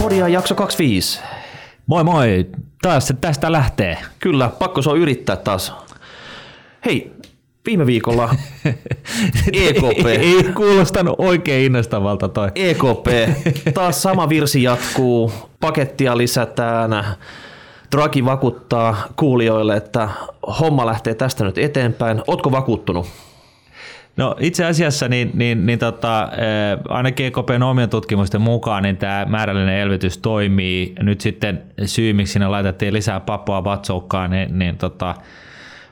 Rahapodia jakso 25. Moi moi, taas se tästä lähtee. Kyllä, pakko se on yrittää taas. Hei, viime viikolla EKP. ei, ei kuulostanut oikein innostavalta toi. EKP, taas sama virsi jatkuu, pakettia lisätään, Draghi vakuuttaa kuulijoille, että homma lähtee tästä nyt eteenpäin. Ootko vakuuttunut? No itse asiassa niin, niin, niin tota, ainakin EKPn omien tutkimusten mukaan niin tämä määrällinen elvytys toimii. Nyt sitten syy, miksi sinne laitettiin lisää papua vatsoukkaan, niin, niin tota,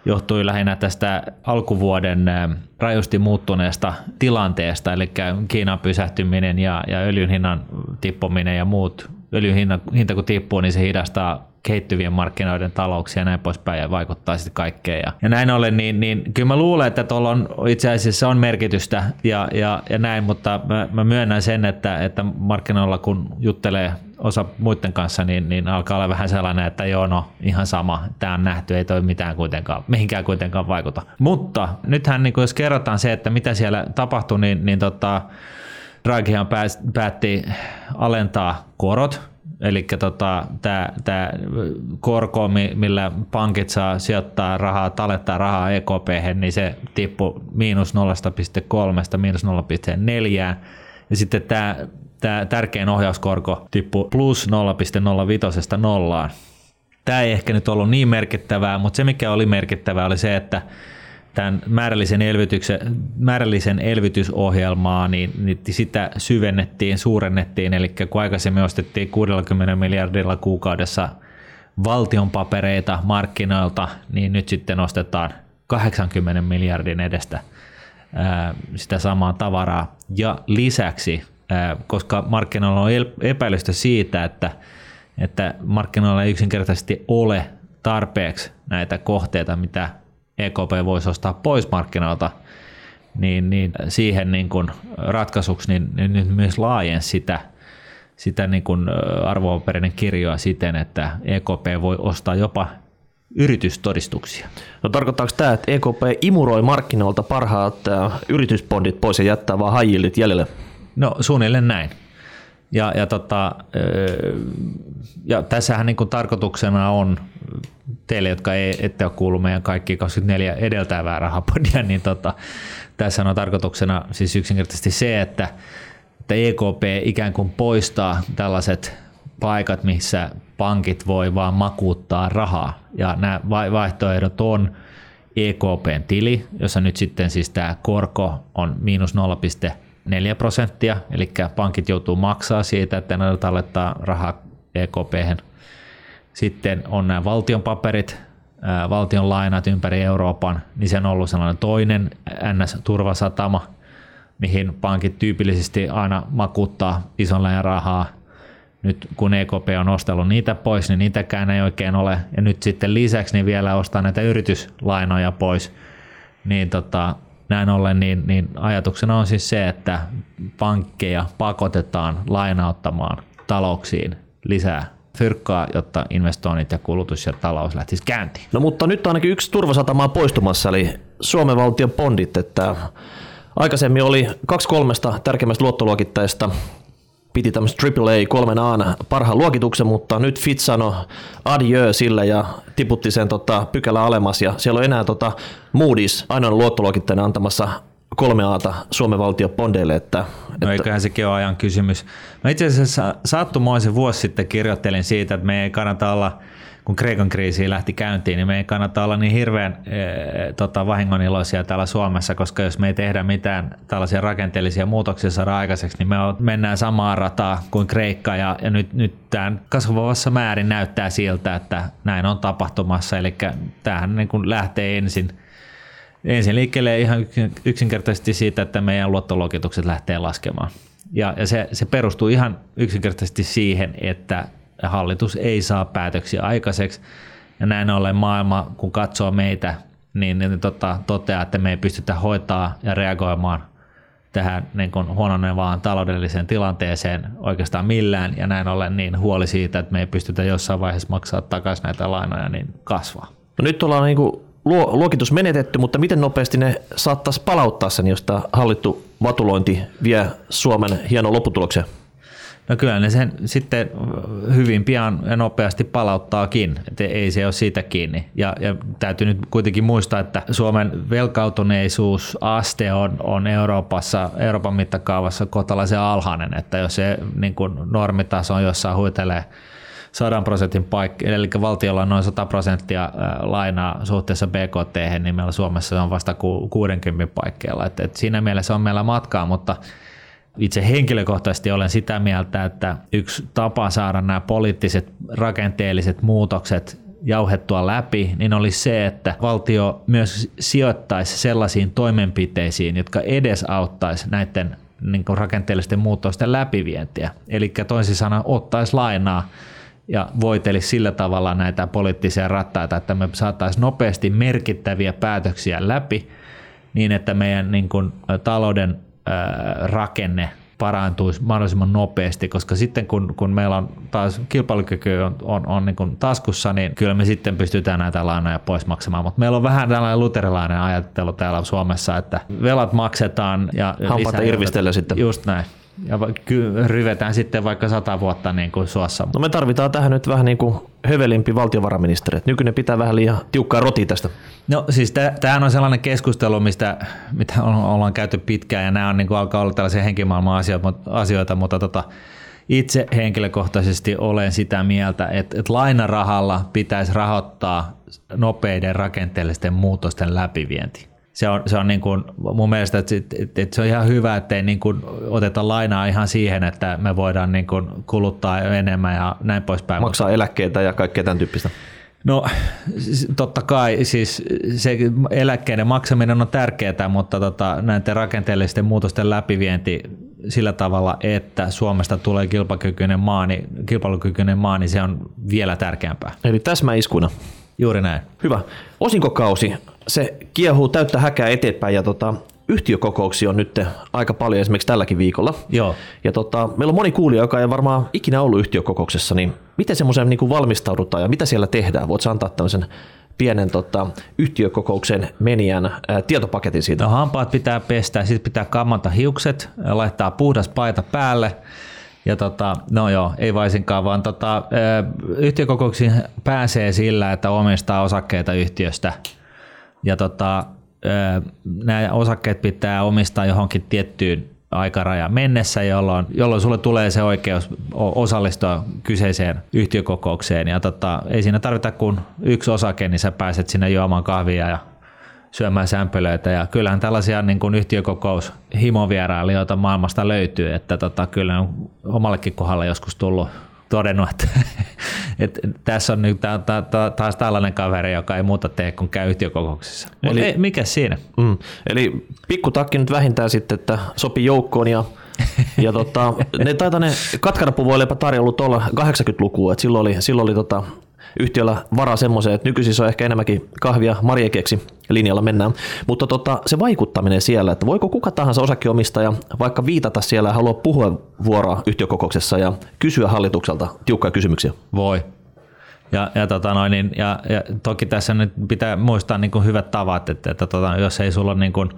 johtui lähinnä tästä alkuvuoden rajusti muuttuneesta tilanteesta, eli Kiinan pysähtyminen ja, ja öljyn hinnan tippuminen ja muut. Öljyn hinta, hinta kun tippuu, niin se hidastaa kehittyvien markkinoiden talouksia ja näin poispäin ja vaikuttaa sitten kaikkeen. Ja, ja näin ollen, niin, niin kyllä mä luulen, että tuolla on itse asiassa on merkitystä ja, ja, ja näin, mutta mä, mä myönnän sen, että, että markkinoilla kun juttelee osa muiden kanssa, niin, niin alkaa olla vähän sellainen, että joo, no ihan sama, tämä on nähty, ei toi mitään kuitenkaan, mihinkään kuitenkaan vaikuta. Mutta nythän niin jos kerrotaan se, että mitä siellä tapahtui, niin, niin tota, Draghihan päätti alentaa korot Eli tota, tämä korko, millä pankit saa sijoittaa rahaa, tallettaa rahaa EKP, niin se tippui miinus 0,3, miinus 0,4. Ja sitten tämä, tämä tärkein ohjauskorko tippui plus 0,05 nollaan. Tämä ei ehkä nyt ollut niin merkittävää, mutta se mikä oli merkittävää oli se, että tämän määrällisen, elvytyksen, määrällisen elvytysohjelmaa, niin, niin sitä syvennettiin, suurennettiin, eli kun aikaisemmin ostettiin 60 miljardilla kuukaudessa valtion papereita markkinoilta, niin nyt sitten ostetaan 80 miljardin edestä sitä samaa tavaraa. Ja lisäksi, koska markkinoilla on epäilystä siitä, että, että markkinoilla ei yksinkertaisesti ole tarpeeksi näitä kohteita, mitä EKP voisi ostaa pois markkinoilta, niin, niin siihen niin kuin ratkaisuksi niin, niin nyt myös laajensi sitä, sitä niin kuin arvopaperinen kirjoa siten, että EKP voi ostaa jopa yritystodistuksia. No tarkoittaako tämä, että EKP imuroi markkinoilta parhaat yritysbondit pois ja jättää vain high jäljelle? No suunnilleen näin. Ja, ja, tota, ja tässähän niin kuin tarkoituksena on teille, jotka ei, ette ole kuullut meidän kaikki 24 edeltävää rahapodia, niin tota, tässä on tarkoituksena siis yksinkertaisesti se, että, että EKP ikään kuin poistaa tällaiset paikat, missä pankit voi vaan makuuttaa rahaa. Ja nämä vaihtoehdot on EKPn tili, jossa nyt sitten siis tämä korko on miinus 0,4 prosenttia, eli pankit joutuu maksaa siitä, että ne tallettaa rahaa EKPhen sitten on nämä valtion paperit, valtion lainat ympäri Euroopan, niin se on ollut sellainen toinen NS-turvasatama, mihin pankit tyypillisesti aina makuuttaa ison laajan rahaa. Nyt kun EKP on ostellut niitä pois, niin niitäkään ei oikein ole. Ja nyt sitten lisäksi niin vielä ostaa näitä yrityslainoja pois. Niin tota, näin ollen niin, niin ajatuksena on siis se, että pankkeja pakotetaan lainauttamaan talouksiin lisää fyrkkaa, jotta investoinnit ja kulutus ja talous lähtisi käyntiin. No mutta nyt on ainakin yksi turvasatama poistumassa, eli Suomen valtion bondit, että aikaisemmin oli kaksi kolmesta tärkeimmästä luottoluokittajista piti tämmöistä AAA kolmen a parhaan luokituksen, mutta nyt Fitch sanoi adieu sille ja tiputti sen tota, pykälä alemmas ja siellä on enää tota, Moody's ainoa luottoluokittajana antamassa kolme aata Suomen valtion bondeille. Että, no eiköhän sekin ole ajan kysymys. Mä itse asiassa sattumoisen vuosi sitten kirjoittelin siitä, että me ei kannata olla, kun Kreikan kriisi lähti käyntiin, niin me ei kannata olla niin hirveän e, tota, vahingoniloisia täällä Suomessa, koska jos me ei tehdä mitään tällaisia rakenteellisia muutoksia saada aikaiseksi, niin me mennään samaa rataa kuin Kreikka ja, ja nyt, nyt tämä kasvavassa määrin näyttää siltä, että näin on tapahtumassa. Eli tämähän niin kuin lähtee ensin – ensin liikkeelle ihan yksinkertaisesti siitä, että meidän luottoluokitukset lähtee laskemaan. Ja, ja se, se perustuu ihan yksinkertaisesti siihen, että hallitus ei saa päätöksiä aikaiseksi. Ja näin ollen maailma, kun katsoo meitä, niin, niin tota, toteaa, että me ei pystytä hoitaa ja reagoimaan tähän niin kuin huononevaan taloudelliseen tilanteeseen oikeastaan millään. Ja näin ollen niin huoli siitä, että me ei pystytä jossain vaiheessa maksaa takaisin näitä lainoja, niin kasvaa. No nyt ollaan niin kuin luokitus menetetty, mutta miten nopeasti ne saattaisi palauttaa sen, jos tämä hallittu vatulointi vie Suomen hieno lopputulokseen? No kyllä ne sen sitten hyvin pian ja nopeasti palauttaakin, että ei se ole siitä kiinni. Ja, ja täytyy nyt kuitenkin muistaa, että Suomen velkautuneisuusaste on, on Euroopassa, Euroopan mittakaavassa kotalaisen alhainen, että jos se niin kuin normitaso on jossain huitelee 100 prosentin paikka, eli valtiolla on noin 100 prosenttia lainaa suhteessa BKT, niin meillä Suomessa se on vasta 60 paikkeilla. Et, et siinä mielessä on meillä matkaa, mutta itse henkilökohtaisesti olen sitä mieltä, että yksi tapa saada nämä poliittiset rakenteelliset muutokset jauhettua läpi, niin oli se, että valtio myös sijoittaisi sellaisiin toimenpiteisiin, jotka edesauttaisi näiden niin rakenteellisten muutosten läpivientiä. Eli toisin sanoen ottaisi lainaa ja voiteli sillä tavalla näitä poliittisia rattaita, että me saataisiin nopeasti merkittäviä päätöksiä läpi niin, että meidän niin kuin, talouden rakenne parantuisi mahdollisimman nopeasti, koska sitten kun, kun meillä on taas kilpailukyky on, on, on niin kuin taskussa, niin kyllä me sitten pystytään näitä lainoja pois maksamaan. Mutta meillä on vähän tällainen luterilainen ajattelu täällä Suomessa, että velat maksetaan ja Hampaita irvistellä sitten. Just näin ja ryvetään sitten vaikka sata vuotta niin kuin suossa. No me tarvitaan tähän nyt vähän niin kuin hövelimpi valtiovarainministeri. Nykyinen pitää vähän liian tiukkaa roti tästä. No siis tämähän on sellainen keskustelu, mistä, mitä ollaan käyty pitkään ja nämä on niin kuin, alkaa olla tällaisia henkimaailman asioita, mutta tota, itse henkilökohtaisesti olen sitä mieltä, että, että lainarahalla pitäisi rahoittaa nopeiden rakenteellisten muutosten läpivienti se on, se on niin kuin, mun mielestä, että, että, että se on ihan hyvä, ettei niin kuin oteta lainaa ihan siihen, että me voidaan niin kuin kuluttaa enemmän ja näin poispäin. Maksaa eläkkeitä ja kaikkea tämän tyyppistä. No totta kai, siis se eläkkeiden maksaminen on tärkeää, mutta tota, näiden rakenteellisten muutosten läpivienti sillä tavalla, että Suomesta tulee kilpailukykyinen maa, niin, kilpailukykyinen maa, niin se on vielä tärkeämpää. Eli täsmäiskuna. Juuri näin. Hyvä. Osinkokausi se kiehuu täyttä häkää eteenpäin ja tota, yhtiökokouksia on nyt aika paljon esimerkiksi tälläkin viikolla. Joo. Ja tota, meillä on moni kuulija, joka ei varmaan ikinä ollut yhtiökokouksessa, niin miten semmoiseen niin valmistaudutaan ja mitä siellä tehdään? Voitko antaa tämmöisen pienen tota, yhtiökokouksen menijän ää, tietopaketin siitä? No hampaat pitää pestä, sitten pitää kammata hiukset, laittaa puhdas paita päälle, ja tota, no joo, ei vaisinkaan, vaan tota, yhtiökokouksiin pääsee sillä, että omistaa osakkeita yhtiöstä – ja tota, nämä osakkeet pitää omistaa johonkin tiettyyn aikaraja mennessä, jolloin, jolloin sulle tulee se oikeus osallistua kyseiseen yhtiökokoukseen. Ja tota, ei siinä tarvita kuin yksi osake, niin sä pääset sinne juomaan kahvia ja syömään sämpylöitä. Ja kyllähän tällaisia niin kuin yhtiökokous himovierailijoita maailmasta löytyy, että tota, kyllä on omallekin kohdalla joskus tullut todennut, että, että tässä on nyt taas tällainen kaveri, joka ei muuta tee kuin käy yhtiökokouksessa. Eli, ei, mikä siinä? Mm, eli pikkutakki nyt vähintään sitten, että sopii joukkoon ja ja tota, ne taitaa ne katkarapuvoilepa tarjollut olla 80-lukua, että silloin oli, silloin oli tota, yhtiöllä varaa semmoiseen, että nykyisin se on ehkä enemmänkin kahvia marjekeksi linjalla mennään. Mutta tota, se vaikuttaminen siellä, että voiko kuka tahansa osakkeenomistaja vaikka viitata siellä ja halua puhua vuoroa yhtiökokouksessa ja kysyä hallitukselta tiukkoja kysymyksiä? Voi. Ja, ja, tota noin, niin, ja, ja toki tässä nyt pitää muistaa niin kuin hyvät tavat, että, että tota, jos ei sulla ole niin kuin,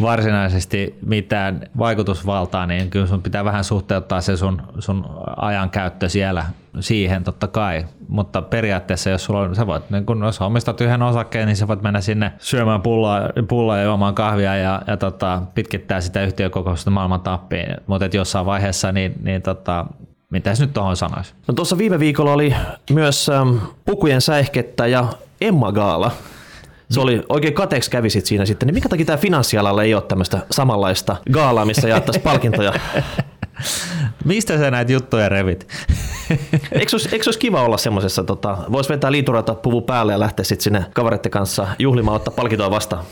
varsinaisesti mitään vaikutusvaltaa, niin kyllä sun pitää vähän suhteuttaa se sun, sun ajankäyttö siellä siihen totta kai. Mutta periaatteessa, jos sulla on, sä voit, niin kun jos omistat yhden osakkeen, niin sä voit mennä sinne syömään pullaa, pullaa ja juomaan kahvia ja, ja tota, pitkittää sitä yhtiökokousta maailman tappiin. Mutta jossain vaiheessa, niin, niin tota, Mitäs nyt tuohon sanoisi? No tuossa viime viikolla oli myös ähm, pukujen säihkettä ja Emma Gaala. Se oli oikein kateeksi kävisit siinä sitten. Niin minkä takia tämä finanssialalla ei ole tämmöistä samanlaista gaalaa, missä jaettaisiin palkintoja? Mistä sä näitä juttuja revit? eikö, olisi, eikö olisi kiva olla semmoisessa, tota, voisi vetää liiturata puvu päälle ja lähteä sitten sinne kavereiden kanssa juhlimaan ottaa palkintoa vastaan?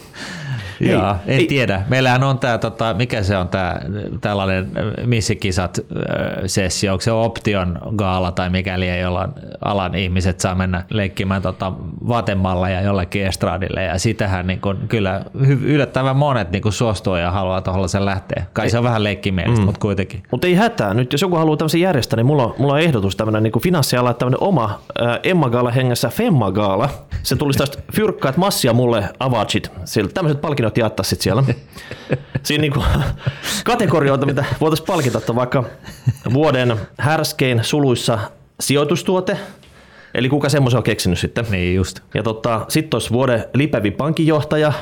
Joo, en ei. tiedä. Meillähän on tämä, tota, mikä se on tämä tällainen äh, missikisat äh, sessio, onko se Option gaala tai mikäli ei olla alan ihmiset saa mennä leikkimään tota, vaatemalla ja jollekin estradille ja sitähän niin kun, kyllä yllättävän monet niin kun suostuu ja haluaa tuolla sen lähteä. Kai ei. se on vähän leikkimielistä, mm. mutta kuitenkin. Mutta ei hätää. Nyt jos joku haluaa tämmöisen järjestää, niin mulla on, mulla on ehdotus tämmöinen niin finanssiala, tämmöinen oma äh, Emma Gaala hengessä Femma Gaala. Se tulisi tästä fyrkkaat massia mulle avachit. Tämmöiset palkinnot palkkiot jaettaa sitten siellä. Siinä niinku kategorioita, mitä voitaisiin palkita, että vaikka vuoden härskein suluissa sijoitustuote, eli kuka semmoisen on keksinyt sitten. Niin just. Ja tota, sitten olisi vuoden lipevi pankinjohtaja,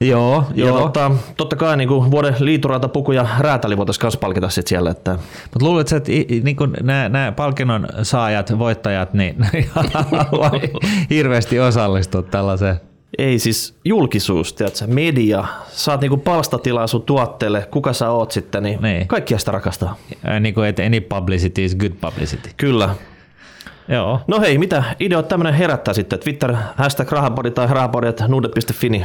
Joo, ja joo. tota, totta kai niin kuin vuoden liituraita, puku ja räätäli voitaisiin myös palkita sit siellä. Että Mutta luuletko, että i- i- niin nämä palkinnon saajat, voittajat, niin haluaa hirveästi osallistua tällaiseen? Ei siis julkisuus, tiedätkö, media, saat niinku palstatilaa sun tuotteelle, kuka sä oot sitten, niin, Niin. kaikkia sitä rakastaa. Ää, Niin kuin, että any publicity is good publicity. Kyllä. Joo. No hei, mitä ideoita tämmönen herättää sitten? Twitter, hashtag rahapodi tai rahapodi, että nuudet.fi, niin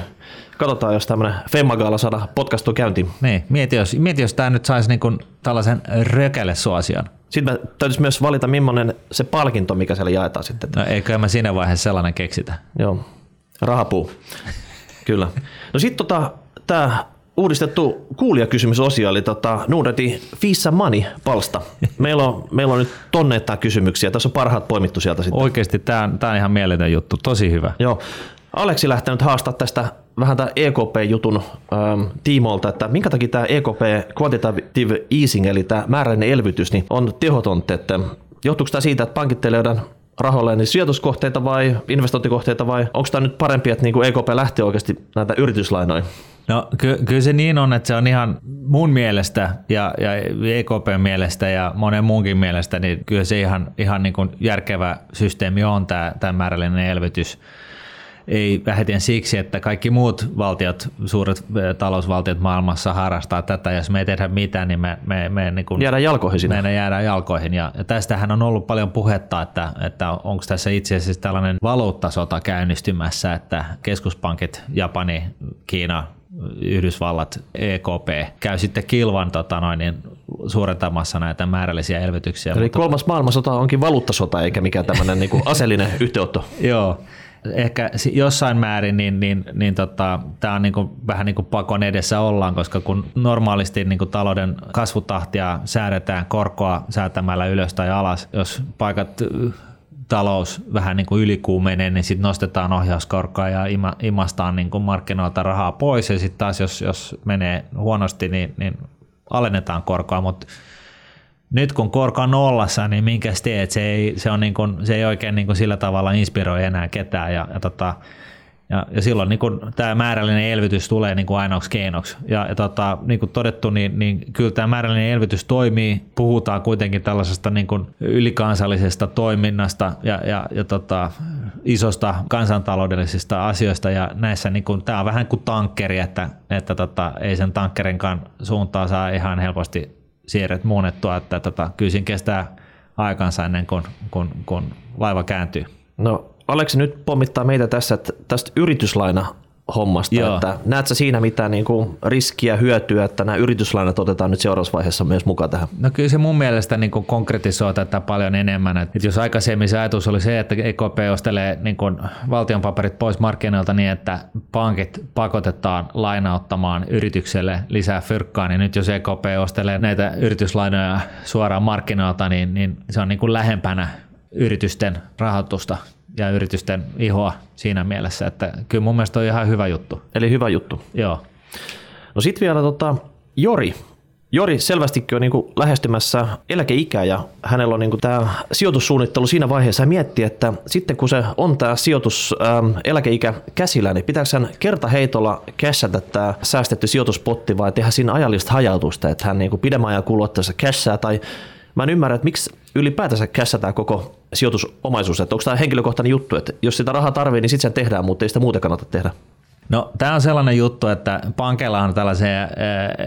katsotaan, jos tämmönen Femmagaala saada podcastua käyntiin. Niin, mieti jos, mieti, jos tämä nyt saisi niin kuin tällaisen rökälesuosion. Sitten mä täytyisi myös valita, millainen se palkinto, mikä siellä jaetaan sitten. No eikö mä siinä vaiheessa sellainen keksitä? Joo, rahapuu. Kyllä. No sitten tota, tämä uudistettu kuulijakysymysosio, eli tota, Nuudetin Fissa Money-palsta. Meillä on, meillä on nyt tonneittain kysymyksiä. Tässä on parhaat poimittu sieltä sitten. Oikeasti tämä on, tää on ihan mieletön juttu, tosi hyvä. Joo. Aleksi lähtee nyt haastaa tästä vähän tämä EKP-jutun ähm, tiimoilta, että minkä takia tämä EKP Quantitative Easing, eli tämä määrällinen elvytys, niin on tehotonta, että johtuuko tämä siitä, että pankit rahoilleen niin sijoituskohteita vai investointikohteita vai onko tämä nyt parempi, että niin kuin EKP lähtee oikeasti näitä yrityslainoja? No ky- kyllä se niin on, että se on ihan mun mielestä ja, ja EKPn mielestä ja monen muunkin mielestä, niin kyllä se ihan, ihan niin kuin järkevä systeemi on tämä, tämä määrällinen elvytys. Ei vähiten siksi, että kaikki muut valtiot, suuret eh, talousvaltiot maailmassa harrastaa tätä. Jos me ei tehdä mitään, niin me, me, me niin kuin Jäädään jalkoihin sinne. meidän jäädään jalkoihin. Ja, ja tästähän on ollut paljon puhetta, että, että onko tässä itse asiassa tällainen valuuttasota käynnistymässä, että keskuspankit, Japani, Kiina, Yhdysvallat, EKP käy sitten kilvan tota noin, niin suurentamassa näitä määrällisiä elvytyksiä. Eli kolmas maailmansota onkin valuuttasota eikä mikään tämmöinen niin aseellinen yhteenotto. Joo. Ehkä jossain määrin niin, niin, niin tota, tämä on niin kuin, vähän niin kuin pakon edessä ollaan, koska kun normaalisti niin kuin talouden kasvutahtia säädetään korkoa säätämällä ylös tai alas, jos paikat talous vähän niin kuin ylikuumenee, niin sitten nostetaan ohjauskorkoa ja ima, imastaan niin kuin markkinoilta rahaa pois. Ja sitten taas jos, jos menee huonosti, niin, niin alennetaan korkoa, mutta nyt kun korko on nollassa, niin minkäs teet? Se ei, se on niin kuin, se ei oikein niin kuin sillä tavalla inspiroi enää ketään. Ja, ja, tota, ja, ja silloin niin kuin tämä määrällinen elvytys tulee niin kuin ainoaksi keinoksi. Ja, ja tota, niin kuin todettu, niin, niin kyllä tämä määrällinen elvytys toimii. Puhutaan kuitenkin tällaisesta niin kuin ylikansallisesta toiminnasta ja, ja, ja tota, isosta kansantaloudellisista asioista. Ja näissä niin kuin, tämä on vähän kuin tankkeri, että, että tota, ei sen tankkerinkaan suuntaan saa ihan helposti siirret muunnettua, että tota, kyllä siinä kestää aikansa ennen kuin kun, kun laiva kääntyy. No Aleksi nyt pommittaa meitä tässä että tästä yrityslaina hommasta, Joo. että näet sä siinä mitään niin kuin riskiä, hyötyä, että nämä yrityslainat otetaan nyt seuraavassa vaiheessa myös mukaan tähän? No kyllä se mun mielestä niin kuin konkretisoi tätä paljon enemmän. Että jos aikaisemmin se ajatus oli se, että EKP ostelee niin kuin valtionpaperit pois markkinoilta niin, että pankit pakotetaan lainauttamaan yritykselle lisää fyrkkaa, niin nyt jos EKP ostelee näitä yrityslainoja suoraan markkinoilta, niin, niin se on niin kuin lähempänä yritysten rahoitusta ja yritysten ihoa siinä mielessä, että kyllä mun mielestä on ihan hyvä juttu. Eli hyvä juttu. Joo. No sitten vielä tota, Jori. Jori selvästikin on niin kuin lähestymässä eläkeikää ja hänellä on niin kuin tämä sijoitussuunnittelu siinä vaiheessa ja miettii, että sitten kun se on tämä sijoitus ähm, eläkeikä käsillä, niin pitääkö hän kertaheitolla cashata tämä säästetty sijoituspotti vai tehdä siinä ajallista hajautusta, että hän niin kuin pidemmän ajan kuluessa cashaa tai mä en ymmärrä, että miksi ylipäätänsä cashataan koko sijoitusomaisuus, että onko tämä henkilökohtainen juttu, että jos sitä rahaa tarvii, niin sitten sen tehdään, mutta ei sitä muuten kannata tehdä. No, tämä on sellainen juttu, että pankeilla on tällaisia äh,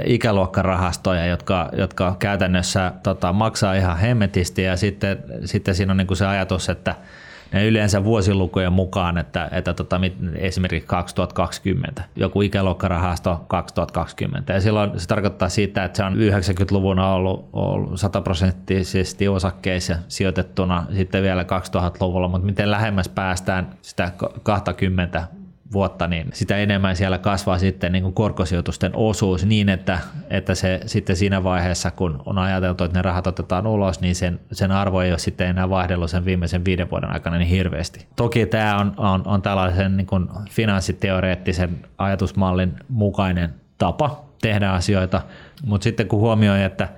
ikäluokkarahastoja, jotka, jotka käytännössä tota, maksaa ihan hemmetisti ja sitten, sitten siinä on niinku se ajatus, että ne yleensä vuosilukujen mukaan, että, että tota, esimerkiksi 2020, joku ikäluokkarahasto 2020. Ja silloin se tarkoittaa sitä, että se on 90-luvun ollut, ollut 100 prosenttisesti osakkeissa sijoitettuna sitten vielä 2000-luvulla, mutta miten lähemmäs päästään sitä 20 vuotta, niin sitä enemmän siellä kasvaa sitten niin kuin korkosijoitusten osuus niin, että, että se sitten siinä vaiheessa, kun on ajateltu, että ne rahat otetaan ulos, niin sen, sen arvo ei ole sitten enää vaihdellut sen viimeisen viiden vuoden aikana niin hirveästi. Toki tämä on, on, on tällaisen niin kuin finanssiteoreettisen ajatusmallin mukainen tapa tehdä asioita, mutta sitten kun huomioi, että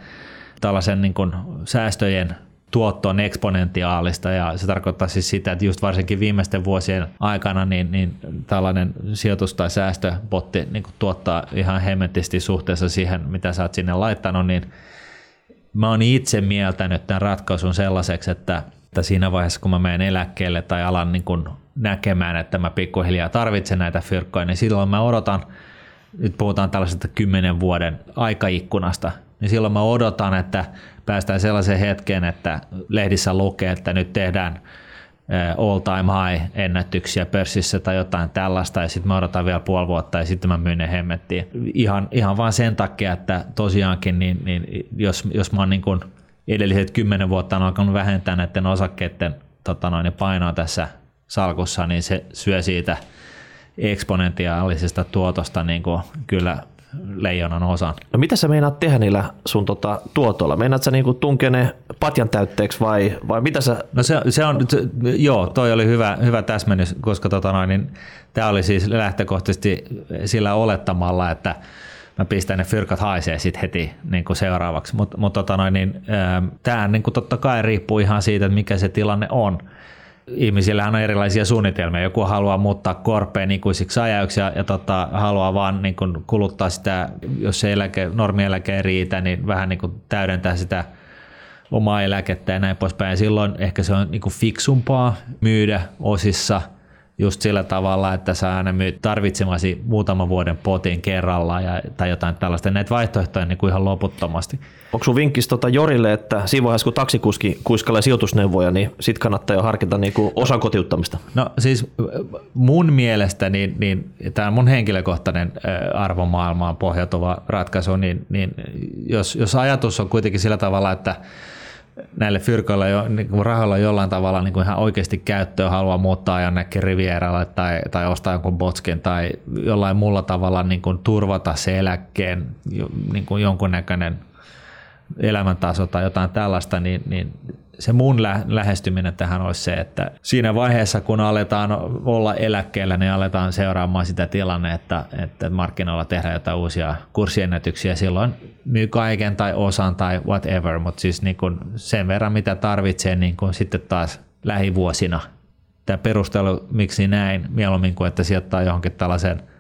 tällaisen niin kuin säästöjen tuotto on eksponentiaalista ja se tarkoittaa siis sitä, että just varsinkin viimeisten vuosien aikana niin, niin tällainen sijoitus- tai säästöpotti niin tuottaa ihan hemmetisti suhteessa siihen, mitä sä oot sinne laittanut, niin mä oon itse mieltänyt tämän ratkaisun sellaiseksi, että, että siinä vaiheessa kun mä menen eläkkeelle tai alan niin näkemään, että mä pikkuhiljaa tarvitsen näitä fyrkkoja, niin silloin mä odotan, nyt puhutaan tällaisesta kymmenen vuoden aikaikkunasta, niin silloin mä odotan, että päästään sellaiseen hetkeen, että lehdissä lukee, että nyt tehdään all time high ennätyksiä pörssissä tai jotain tällaista ja sitten mä odotan vielä puoli vuotta ja sitten mä myyn ne hemmettiin. Ihan, ihan vaan sen takia, että tosiaankin niin, niin jos, jos mä oon niin kuin edelliset kymmenen vuotta on alkanut vähentää näiden osakkeiden tota noin, painoa tässä salkussa, niin se syö siitä eksponentiaalisesta tuotosta niin kuin kyllä leijonan osan. No mitä sä meinaat tehdä niillä sun tota, tuotolla? Meinaat sä niinku tunkea ne patjan täytteeksi vai, vai mitä sä... No se, se on, se, joo, toi oli hyvä, hyvä täsmennys, koska tota noin, niin, tämä oli siis lähtökohtaisesti sillä olettamalla, että mä pistän ne fyrkat haisee sitten heti niin kuin seuraavaksi. Mutta mut, tota niin, tämä niin kuin totta kai riippuu ihan siitä, että mikä se tilanne on ihmisillähän on erilaisia suunnitelmia. Joku haluaa muuttaa korpeen ikuisiksi ajaksi ja, ja tota, haluaa vaan niin kuin kuluttaa sitä, jos se eläke, normieläke ei riitä, niin vähän niin kuin täydentää sitä omaa eläkettä ja näin poispäin. Silloin ehkä se on niin kuin fiksumpaa myydä osissa – just sillä tavalla, että sä aina myyt tarvitsemasi muutaman vuoden potin kerralla ja, tai jotain tällaista. Näitä vaihtoehtoja niin kuin ihan loputtomasti. Onko sun vinkkis tota Jorille, että siinä vaiheessa kun taksikuski kuiskalee sijoitusneuvoja, niin sit kannattaa jo harkita niin kuin osan kotiuttamista? No siis mun mielestä, niin, niin tämä mun henkilökohtainen arvomaailmaan pohjautuva ratkaisu, niin, niin jos, jos ajatus on kuitenkin sillä tavalla, että näille fyrkoille jo, niin rahalla jollain tavalla niin kuin ihan oikeasti käyttöön haluaa muuttaa jonnekin Rivieralle tai, tai ostaa jonkun botskin tai jollain muulla tavalla niin kuin turvata se eläkkeen niin kuin jonkunnäköinen elämäntaso tai jotain tällaista, niin, niin se mun lä- lähestyminen tähän olisi se, että siinä vaiheessa, kun aletaan olla eläkkeellä, niin aletaan seuraamaan sitä tilannetta, että markkinoilla tehdään jotain uusia kurssiennätyksiä. Silloin myy kaiken tai osan tai whatever, mutta siis niin kuin sen verran, mitä tarvitsee niin kuin sitten taas lähivuosina. Tämä perustelu, miksi näin, mieluummin kuin että sijoittaa johonkin tällaiseen –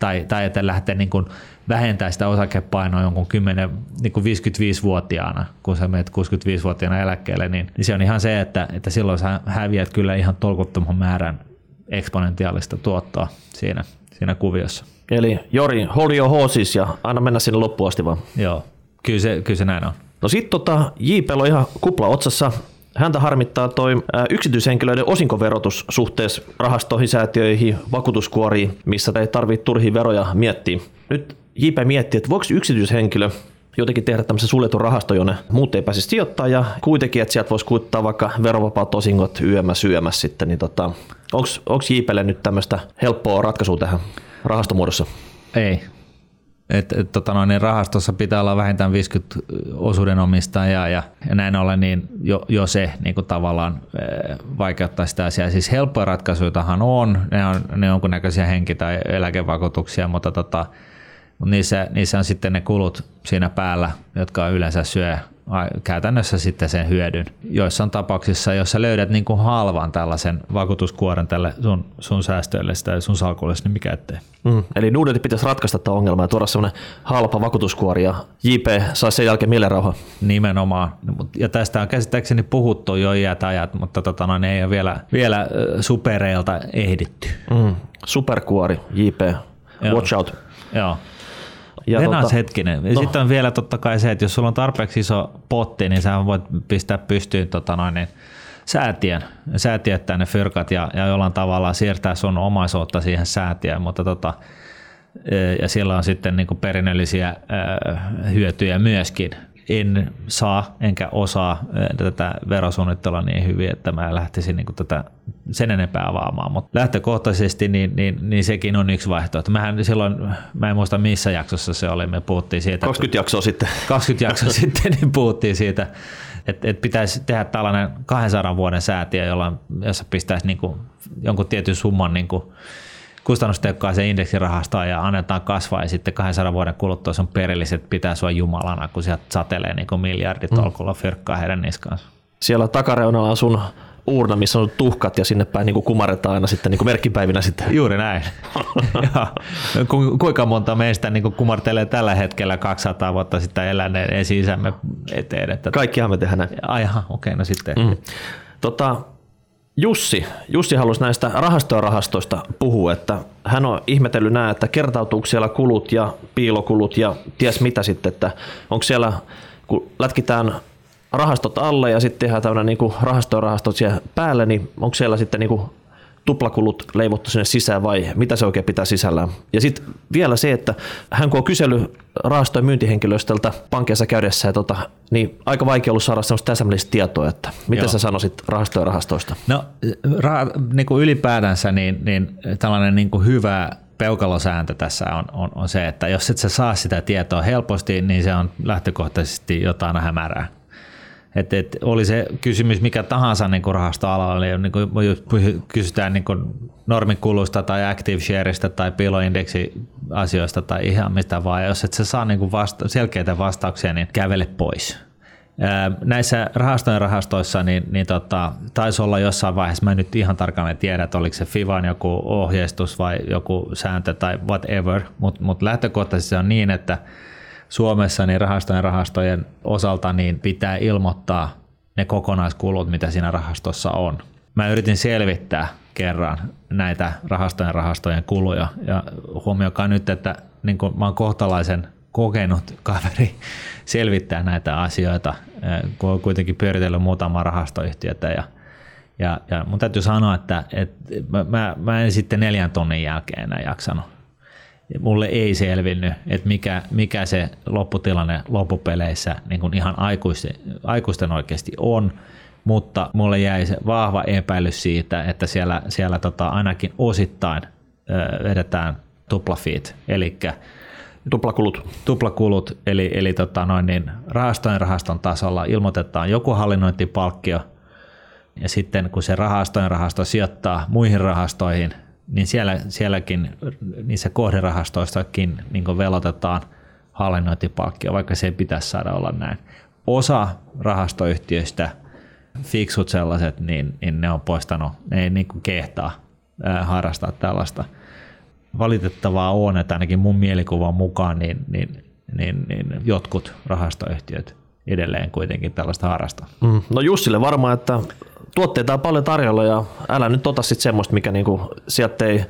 tai, tai että lähtee niin kuin vähentää sitä osakepainoa jonkun 10, niin kuin 55-vuotiaana, kun sä menet 65-vuotiaana eläkkeelle, niin, niin se on ihan se, että, että silloin sä häviät kyllä ihan tolkuttoman määrän eksponentiaalista tuottoa siinä, siinä kuviossa. Eli Jori, hold your horses ja anna mennä sinne loppuun asti vaan. Joo, kyllä se, kyllä se näin on. No sitten tota, JP on ihan kupla otsassa häntä harmittaa toi yksityishenkilöiden osinkoverotus suhteessa rahastoihin, säätiöihin, vakuutuskuoriin, missä ei tarvitse turhia veroja miettiä. Nyt JP miettii, että voiko yksityishenkilö jotenkin tehdä tämmöisen suljetun rahasto, jonne muut ei pääsisi sijoittaa ja kuitenkin, että sieltä voisi kuittaa vaikka verovapaat osingot yömä syömässä sitten, niin tota, onko JPlle nyt tämmöistä helppoa ratkaisua tähän rahastomuodossa? Ei, et, et, tota noin, niin rahastossa pitää olla vähintään 50 osuuden omistajaa ja, ja näin ollen niin jo, jo se niin kuin tavallaan vaikeuttaa sitä asiaa. Siis helppoja ratkaisuitahan on, ne on, ne on näköisiä henki- tai eläkevakuutuksia, mutta tota, niissä, niissä on sitten ne kulut siinä päällä, jotka yleensä syö käytännössä sitten sen hyödyn. Joissain tapauksissa, jos sä löydät niin kuin halvan tällaisen vakuutuskuoren tälle sun, sun säästöille tai sun salkulle, niin mikä ettei. Mm. Eli Nuudenti pitäisi ratkaista tämä ongelma ja tuoda semmoinen halpa vakuutuskuori ja JP saisi sen jälkeen mielenrauha. Nimenomaan. Ja tästä on käsittääkseni puhuttu jo iät ajat, mutta tota, no, ne ei ole vielä, vielä supereilta ehditty. Mm. Superkuori, JP. Joo. Watch out. Joo. Ja Venas tota, hetkinen. No. Sitten on vielä totta kai se, että jos sulla on tarpeeksi iso potti, niin sä voit pistää pystyyn tota noin, niin säätien, säätiöttää ne fyrkat ja, ja jollain tavalla siirtää sun omaisuutta siihen säätiöön, mutta tota, e, ja siellä on sitten niin perinnöllisiä hyötyjä myöskin. En saa enkä osaa tätä verosuunnittelua niin hyvin, että mä lähtisin niin tätä sen enempää avaamaan, mutta lähtökohtaisesti niin, niin, niin, sekin on yksi vaihtoehto. Mähän silloin, mä en muista missä jaksossa se oli, me puhuttiin siitä. 20 jaksoa sitten. 20 jaksoa sitten, niin puhuttiin siitä, että, että pitäisi tehdä tällainen 200 vuoden säätiö, jolla, jossa pistäisi niin kuin jonkun tietyn summan niin kuin kustannustehokkaaseen indeksirahastoon ja annetaan kasvaa ja sitten 200 vuoden kuluttua sun perilliset pitää sua jumalana, kun sieltä satelee niin kuin miljarditolkulla mm. fyrkkaa heidän niskaansa. Siellä takareunalla on sun uurna, missä on tuhkat ja sinne päin niin kumaretaan aina sitten niin merkkipäivinä sitten. Juuri näin. ku, kuinka monta meistä niin kumartelee tällä hetkellä 200 vuotta sitten eläneen esi-isämme eteen? Että... Kaikkihan me tehdään näin. Ai okei, okay, no sitten. Mm. Tota, Jussi, Jussi halusi näistä rahastoja rahastoista puhua, että hän on ihmetellyt nämä, että kertautuuko siellä kulut ja piilokulut ja ties mitä sitten, että onko siellä, kun lätkitään rahastot alle ja sitten tehdään tämmöinen niin rahastoja rahastot siellä päälle, niin onko siellä sitten niin kuin tuplakulut leivottu sinne sisään vai mitä se oikein pitää sisällään. Ja sitten vielä se, että hän kun on kysely rahastojen myyntihenkilöstöltä pankkeissa käydessä, ja tota, niin aika vaikea ollut saada sellaista täsmällistä tietoa, että miten Joo. sä sanoisit rahastojen rahastoista? No rah- niin kuin ylipäätänsä niin, niin tällainen niin kuin hyvä peukalosääntö tässä on, on, on se, että jos et sä saa sitä tietoa helposti, niin se on lähtökohtaisesti jotain hämärää. Et, et oli se kysymys mikä tahansa niin rahastoalalla, niin, kuin, kysytään niin normikuluista tai active shareista tai piiloindeksi asioista tai ihan mistä vaan, jos et sä saa niin vasta- selkeitä vastauksia, niin kävele pois. Näissä rahastojen rahastoissa niin, niin tota, taisi olla jossain vaiheessa, mä en nyt ihan tarkalleen tiedä, että oliko se FIVAN joku ohjeistus vai joku sääntö tai whatever, mutta mut lähtökohtaisesti se on niin, että Suomessa niin rahastojen rahastojen osalta niin pitää ilmoittaa ne kokonaiskulut, mitä siinä rahastossa on. Mä yritin selvittää kerran näitä rahastojen rahastojen kuluja ja huomioikaa nyt, että niin kun mä oon kohtalaisen kokenut kaveri selvittää näitä asioita, kun on kuitenkin pyöritellyt muutama rahastoyhtiötä ja ja, ja mun täytyy sanoa, että, että mä, mä en sitten neljän tunnin jälkeen enää jaksanut mulle ei selvinnyt, että mikä, mikä se lopputilanne loppupeleissä niin kuin ihan aikuisten, aikuisten oikeasti on, mutta mulle jäi se vahva epäilys siitä, että siellä, siellä tota ainakin osittain ö, vedetään tuplafeet, eli Tuplakulut. Tuplakulut, eli, eli tota noin niin, rahastojen rahaston tasolla ilmoitetaan joku hallinnointipalkkio, ja sitten kun se rahastojen rahasto sijoittaa muihin rahastoihin, niin siellä, sielläkin niissä kohderahastoistakin niin velotetaan hallinnointipalkkio, vaikka se ei pitäisi saada olla näin. Osa rahastoyhtiöistä, fiksut sellaiset, niin, niin ne on poistanut, ne ei niin kuin kehtaa ää, harrastaa tällaista. Valitettavaa on, että ainakin mun mielikuvan mukaan niin, niin, niin, niin jotkut rahastoyhtiöt edelleen kuitenkin tällaista harrastaa. Mm. No Jussille varmaan, että tuotteita on paljon tarjolla ja älä nyt ota sitten semmoista, mikä niinku, sieltä ei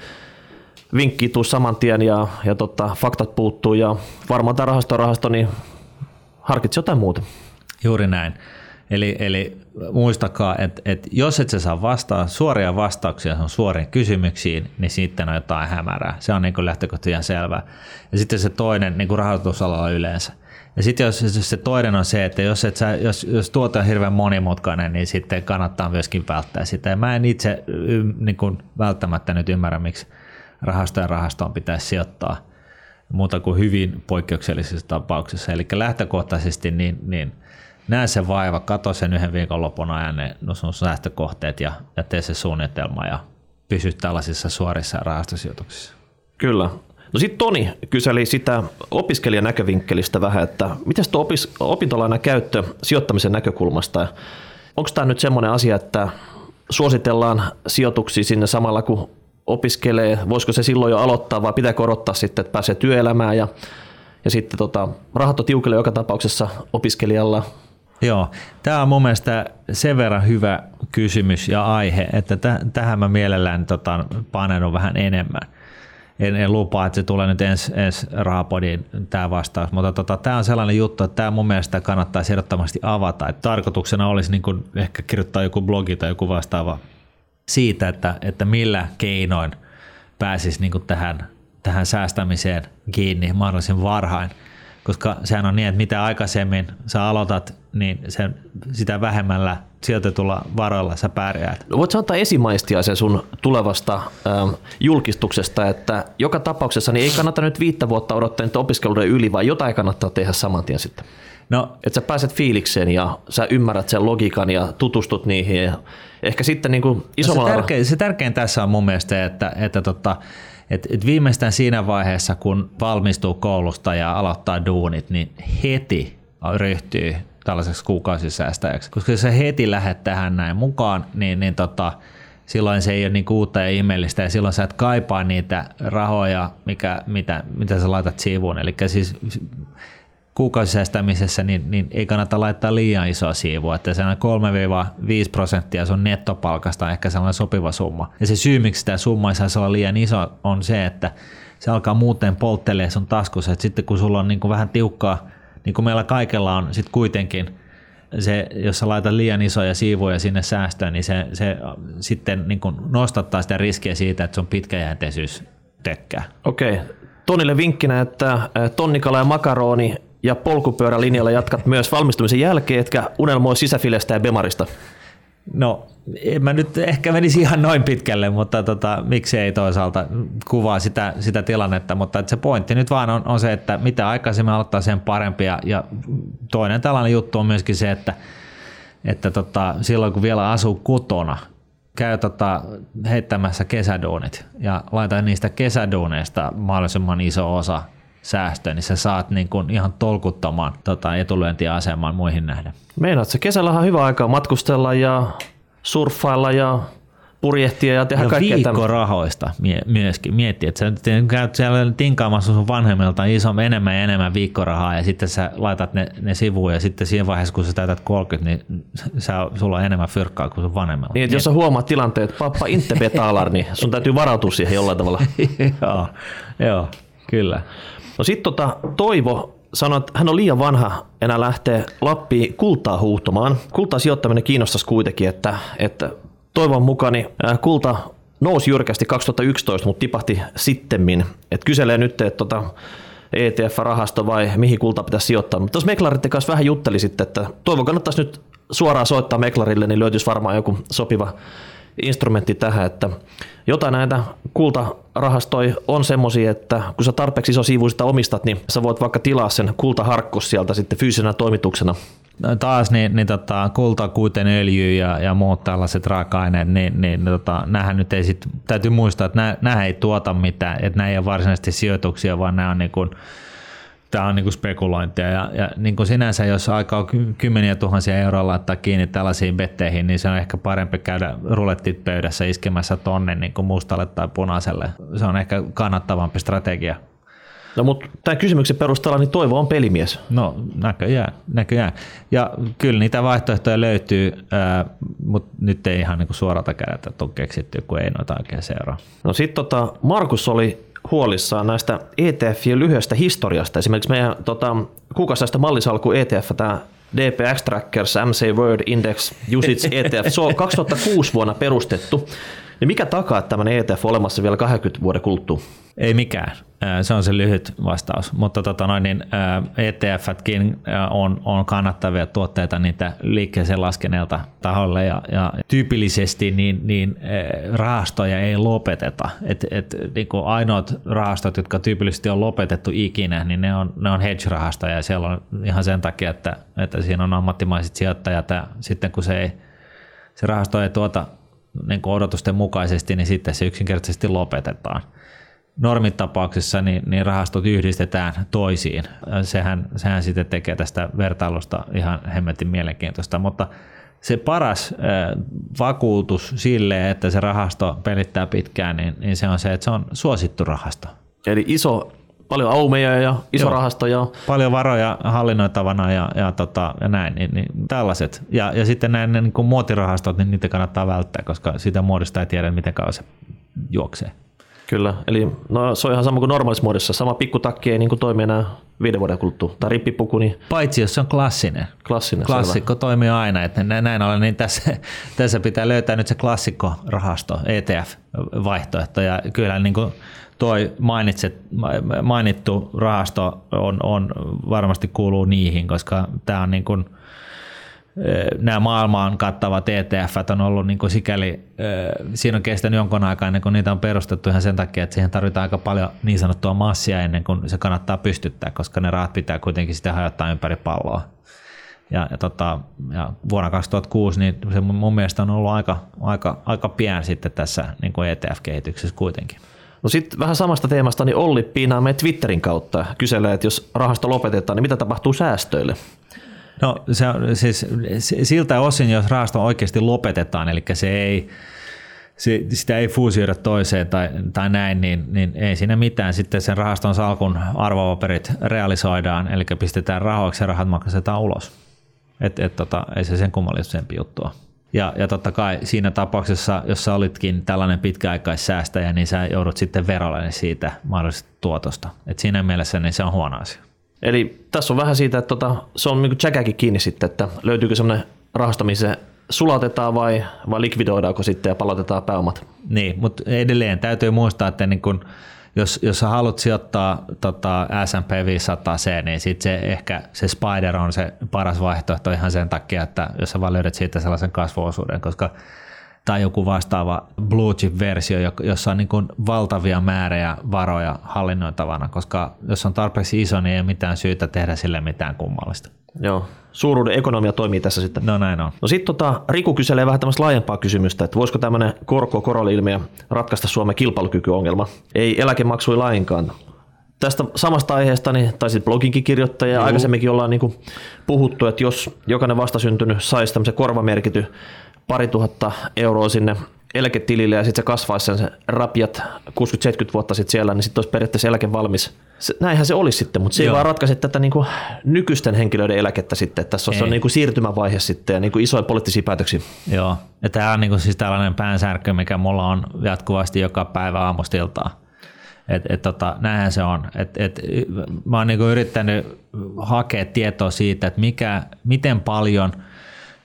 vinkki tuu saman tien ja, ja tota, faktat puuttuu ja varmaan tämä rahasto rahasto, niin harkitsi jotain muuta. Juuri näin. Eli, eli muistakaa, että, että jos et sä saa vastaa, suoria vastauksia on suoriin kysymyksiin, niin sitten on jotain hämärää. Se on niin lähtökohtaisesti ihan selvää. Ja sitten se toinen niin rahoitusalalla yleensä. Ja sitten jos, jos se toinen on se, että jos, et sä, jos, jos tuote on hirveän monimutkainen, niin sitten kannattaa myöskin välttää sitä. Ja mä en itse niin kuin välttämättä nyt ymmärrä, miksi rahastojen rahastoon pitäisi sijoittaa muuta kuin hyvin poikkeuksellisissa tapauksissa. Eli lähtökohtaisesti niin, niin näe se vaiva, katso sen yhden viikonlopun ajan ne no sun säästökohteet ja, ja tee se suunnitelma ja pysy tällaisissa suorissa rahastosijoituksissa. Kyllä. No sitten Toni kyseli sitä opiskelijan näkövinkkelistä vähän, että miten tuo opis, opintolainan käyttö sijoittamisen näkökulmasta, onko tämä nyt semmoinen asia, että suositellaan sijoituksia sinne samalla kun opiskelee, voisiko se silloin jo aloittaa vai pitääkö odottaa sitten, että pääsee työelämään ja, ja sitten tota, rahat on tiukille joka tapauksessa opiskelijalla. Joo, tämä on mun mielestä sen verran hyvä kysymys ja aihe, että täh- tähän mä mielellään tota, paneudun vähän enemmän en, en lupaa, että se tulee nyt ensi ens Rahapodin tämä vastaus, mutta tota, tämä on sellainen juttu, että tämä mun mielestä kannattaa ehdottomasti avata. Että tarkoituksena olisi niin ehkä kirjoittaa joku blogi tai joku vastaava siitä, että, että millä keinoin pääsisi niin tähän, tähän säästämiseen kiinni mahdollisimman varhain. Koska sehän on niin, että mitä aikaisemmin sä aloitat niin sen, sitä vähemmällä sijoitetulla varoilla sä pärjäät. No voit antaa esimaistia sen sun tulevasta ähm, julkistuksesta, että joka tapauksessa niin ei kannata nyt viittä vuotta odottaa niitä opiskeluiden yli, vaan jotain kannattaa tehdä saman tien sitten. No, että sä pääset fiilikseen ja sä ymmärrät sen logiikan ja tutustut niihin ja ehkä sitten niin kuin isommalla... No se, tärkein, se tärkein tässä on mun mielestä, että, että tota, et, et viimeistään siinä vaiheessa, kun valmistuu koulusta ja aloittaa duunit, niin heti ryhtyy tällaiseksi kuukausisäästäjäksi. Koska jos sä heti lähdet tähän näin mukaan, niin, niin tota, silloin se ei ole niin uutta ja ihmeellistä ja silloin sä et kaipaa niitä rahoja, mikä, mitä, mitä sä laitat sivuun. Eli siis kuukausisäästämisessä niin, niin ei kannata laittaa liian isoa siivua, että se on 3-5 prosenttia sun nettopalkasta on ehkä sellainen sopiva summa. Ja se syy, miksi tämä summa ei saisi olla liian iso, on se, että se alkaa muuten polttelee sun taskussa, että sitten kun sulla on niin kuin vähän tiukkaa, niin kuin meillä kaikella on sitten kuitenkin se, jos sä laitat liian isoja siivuja sinne säästöön, niin se, se sitten niin kuin nostattaa sitä riskiä siitä, että sun pitkäjänteisyys tökkää. Okei. Tonille vinkkinä, että tonnikala ja makaroni ja polkupyörälinjalla jatkat myös valmistumisen jälkeen, etkä unelmoi sisäfilestä ja bemarista? No, en mä nyt ehkä menisi ihan noin pitkälle, mutta tota, miksi ei toisaalta kuvaa sitä, sitä tilannetta, mutta se pointti nyt vaan on, on se, että mitä aikaisemmin aloittaa sen parempi ja, ja toinen tällainen juttu on myöskin se, että, että tota, silloin kun vielä asuu kotona, käy tota heittämässä kesäduunit ja laita niistä kesäduuneista mahdollisimman iso osa säästöä, niin sä saat niin kuin ihan tolkuttamaan tota etulyöntiaseman muihin nähden. Meinaat, se kesällä on hyvä aika matkustella ja surffailla ja purjehtia ja tehdä no kaikkea viikko rahoista mie- myöskin. Mietti, että sä käyt siellä tinkaamassa sun vanhemmilta iso, enemmän ja enemmän viikkorahaa ja sitten sä laitat ne, ne sivuun ja sitten siinä vaiheessa, kun sä täytät 30, niin sä, sulla on enemmän fyrkkaa kuin sun vanhemmilla. Niin, että jos sä huomaat tilanteet, että pappa inte betalar, niin sun täytyy varautua siihen jollain tavalla. joo, joo, kyllä. No sitten tota, Toivo sanoi, että hän on liian vanha enää lähteä Lappiin kultaa huuhtomaan. Kultaa sijoittaminen kiinnostaisi kuitenkin, että, että Toivon mukaan niin, kulta nousi jyrkästi 2011, mutta tipahti sittemmin. Et kyselee nyt, että tota, ETF-rahasto vai mihin kulta pitäisi sijoittaa. Mutta jos Meklaritten kanssa vähän juttelisitte, että toivon kannattaisi nyt suoraan soittaa Meklarille, niin löytyisi varmaan joku sopiva instrumentti tähän, että jotain näitä kultarahastoja on semmoisia, että kun sä tarpeeksi iso siivu sitä omistat, niin sä voit vaikka tilaa sen kultaharkkus sieltä sitten fyysisenä toimituksena. No, taas niin, niin tota, kulta, kuten öljy ja, ja muut tällaiset raaka-aineet, niin, niin tota, nämähän nyt ei sit, täytyy muistaa, että nämä, ei tuota mitään, että nämä ei ole varsinaisesti sijoituksia, vaan nämä on niin kuin, tämä on niinku spekulointia ja, ja niinku sinänsä jos aikaa kymmeniä tuhansia euroa laittaa kiinni tällaisiin betteihin, niin se on ehkä parempi käydä rulettit pöydässä iskemässä tonne niinku mustalle tai punaiselle. Se on ehkä kannattavampi strategia. No mutta tämän kysymyksen perusteella niin Toivo on pelimies. No näköjään, näköjään. Ja kyllä niitä vaihtoehtoja löytyy, ää, mutta nyt ei ihan niinku suoralta kädeltä ole keksitty, kun ei noita oikein seuraa. No sitten tota, Markus oli huolissaan näistä ETFien lyhyestä historiasta. Esimerkiksi meidän tota, kuukausisaista mallisalku ETF, tämä DPX Trackers MC World Index Usage ETF, se on 2006 vuonna perustettu. Niin mikä takaa, että tämmöinen ETF on olemassa vielä 20 vuoden kuluttua? Ei mikään. Se on se lyhyt vastaus, mutta tota noin, niin, ETFtkin on, on kannattavia tuotteita niitä liikkeeseen laskeneelta taholle ja, ja tyypillisesti niin, niin rahastoja ei lopeteta. Et, et, niin kuin ainoat rahastot, jotka tyypillisesti on lopetettu ikinä, niin ne on, ne on hedge-rahastoja ja siellä on ihan sen takia, että, että siinä on ammattimaiset sijoittajat ja sitten kun se, ei, se rahasto ei tuota niin kuin odotusten mukaisesti, niin sitten se yksinkertaisesti lopetetaan – normitapauksessa niin, niin rahastot yhdistetään toisiin. Sehän, sehän sitten tekee tästä vertailusta ihan hemmetin mielenkiintoista, mutta se paras vakuutus sille, että se rahasto pelittää pitkään, niin, niin se on se, että se on suosittu rahasto. Eli iso, paljon aumeja ja iso Joo. rahasto. Ja... Paljon varoja hallinnoitavana ja, ja, tota, ja näin, niin, niin tällaiset. Ja, ja sitten näin niin kuin muotirahastot, niin niitä kannattaa välttää, koska sitä muodosta ei tiedä, miten kauan se juoksee. Kyllä, eli no, se on ihan sama kuin normaalissa muodossa. Sama pikkutakki ei niin kuin toimi enää viiden vuoden kuluttua. Tai rippipuku. Niin... Paitsi jos se on klassinen. Klassinen, Klassikko selvä. toimii aina. Että näin ollen, niin tässä, tässä pitää löytää nyt se klassikko-rahasto, ETF-vaihtoehto. Ja kyllä niin kuin toi mainitset, mainittu rahasto on, on, varmasti kuuluu niihin, koska tämä on niin kuin – nämä maailmaan kattavat ETF on ollut niin kuin sikäli, siinä on kestänyt jonkun aikaa ennen kuin niitä on perustettu ihan sen takia, että siihen tarvitaan aika paljon niin sanottua massia ennen kuin se kannattaa pystyttää, koska ne rahat pitää kuitenkin sitä hajottaa ympäri palloa. Ja, ja, tota, ja vuonna 2006 niin se mun mielestä on ollut aika, aika, aika pian sitten tässä niin kuin ETF-kehityksessä kuitenkin. No sitten vähän samasta teemasta, niin Olli piinaa meidän Twitterin kautta kyselee, että jos rahasto lopetetaan, niin mitä tapahtuu säästöille? No se on siis siltä osin, jos rahasto oikeasti lopetetaan, eli se ei, se, sitä ei fuusioida toiseen tai, tai näin, niin, niin ei siinä mitään. Sitten sen rahaston salkun arvopaperit realisoidaan, eli pistetään rahoiksi ja rahat maksetaan ulos. Et, et, tota, ei se sen kummallisempi juttua. Ja, ja totta kai siinä tapauksessa, jos sä olitkin tällainen pitkäaikaissäästäjä, niin sä joudut sitten verolle siitä mahdollisesta tuotosta. Et siinä mielessä niin se on huono asia. Eli tässä on vähän siitä, että tota, se on niin jäkäkin kiinni sitten, että löytyykö semmoinen rahasto, missä sulatetaan vai, vai likvidoidaanko sitten ja palautetaan pääomat. Niin, mutta edelleen täytyy muistaa, että niin kun, jos, jos sä haluat sijoittaa tota S&P 500C, niin sit se ehkä se Spider on se paras vaihtoehto ihan sen takia, että jos sä vaan löydät siitä sellaisen kasvuosuuden, koska tai joku vastaava blue chip-versio, jossa on niin kuin valtavia määriä varoja hallinnoitavana, koska jos on tarpeeksi iso, niin ei ole mitään syytä tehdä sille mitään kummallista. Joo, suuruuden ekonomia toimii tässä sitten. No näin on. No sitten tota, Riku kyselee vähän tämmöistä laajempaa kysymystä, että voisiko tämmöinen korko korolilmiö ratkaista Suomen kilpailukykyongelma? Ei eläkemaksui lainkaan. Tästä samasta aiheesta niin taisit bloginkin kirjoittaa ja aikaisemminkin ollaan niin puhuttu, että jos jokainen vastasyntynyt saisi tämmöisen korvamerkity pari tuhatta euroa sinne eläketilille ja sitten se kasvaisi sen se rapiat 60-70 vuotta sitten siellä, niin sitten olisi periaatteessa eläke valmis. Se, näinhän se olisi sitten, mutta se Joo. ei vaan ratkaise tätä niin kuin nykyisten henkilöiden eläkettä sitten. Että tässä on niin kuin siirtymävaihe sitten ja niin kuin isoja poliittisia päätöksiä. Joo, ja tämä on niin kuin siis tällainen päänsärkö, mikä mulla on jatkuvasti joka päivä aamustiltaan. Et, et tota, näinhän se on. Et, et, mä oon niin yrittänyt hakea tietoa siitä, että mikä, miten paljon –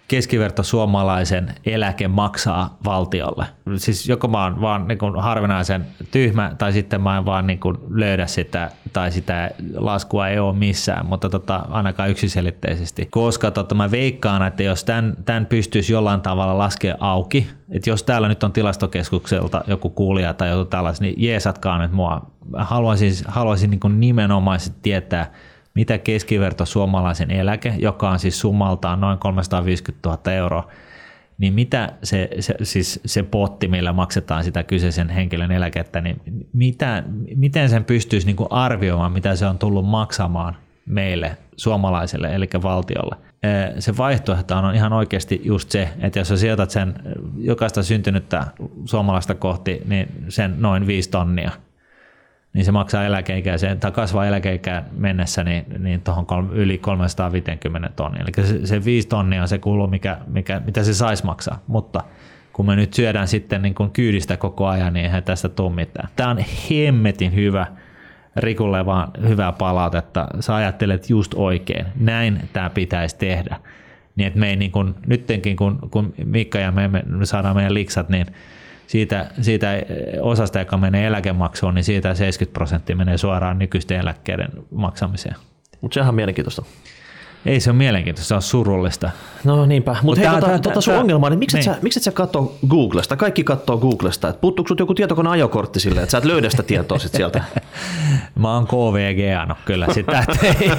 keskiverto suomalaisen eläke maksaa valtiolle. Siis joko mä oon vaan niin kuin harvinaisen tyhmä tai sitten mä en vaan niin kuin löydä sitä tai sitä laskua ei ole missään, mutta tota, ainakaan yksiselitteisesti. Koska tota, mä veikkaan, että jos tämän, tämän pystyisi jollain tavalla laskea auki, että jos täällä nyt on tilastokeskukselta joku kuulija tai joku tällainen, niin jeesatkaa nyt mua. Haluaisin, haluaisin niin nimenomaisesti tietää, mitä keskiverto suomalaisen eläke, joka on siis summaltaan noin 350 000 euroa, niin mitä se, se, siis se potti, millä maksetaan sitä kyseisen henkilön eläkettä, niin mitä, miten sen pystyisi niin arvioimaan, mitä se on tullut maksamaan meille, suomalaiselle, eli valtiolle. Se vaihtoehto on ihan oikeasti just se, että jos sä sijoitat sen jokaista syntynyttä suomalaista kohti, niin sen noin viisi tonnia – niin se maksaa eläkeikäiseen tai kasvaa eläkeikään mennessä niin, niin tuohon yli 350 tonnia. Eli se, se 5 tonnia on se kulu, mikä, mikä, mitä se saisi maksaa, mutta kun me nyt syödään sitten niin kuin kyydistä koko ajan, niin eihän tästä tule mitään. Tämä on hemmetin hyvä, Rikulle vaan hyvää palautetta. Sä ajattelet just oikein. Näin tämä pitäisi tehdä. Niin että me ei niin kuin, nyttenkin kun, kun Mikka ja me, me saadaan meidän liksat, niin siitä, siitä osasta, joka menee eläkemaksuun, niin siitä 70 prosenttia menee suoraan nykyisten eläkkeiden maksamiseen. Mutta sehän on mielenkiintoista. Ei se ole mielenkiintoista, se on surullista. No niinpä, mutta Mut hei, tota, tää, tota sun tää, ongelma, niin miksi niin. et sä, miksi et sä katso Googlesta? Kaikki katsoo Googlesta. Et puuttuuko joku tietokone ajokortti silleen, että sä et löydä sitä tietoa sit sieltä? mä oon KVG no kyllä sitä, että ei,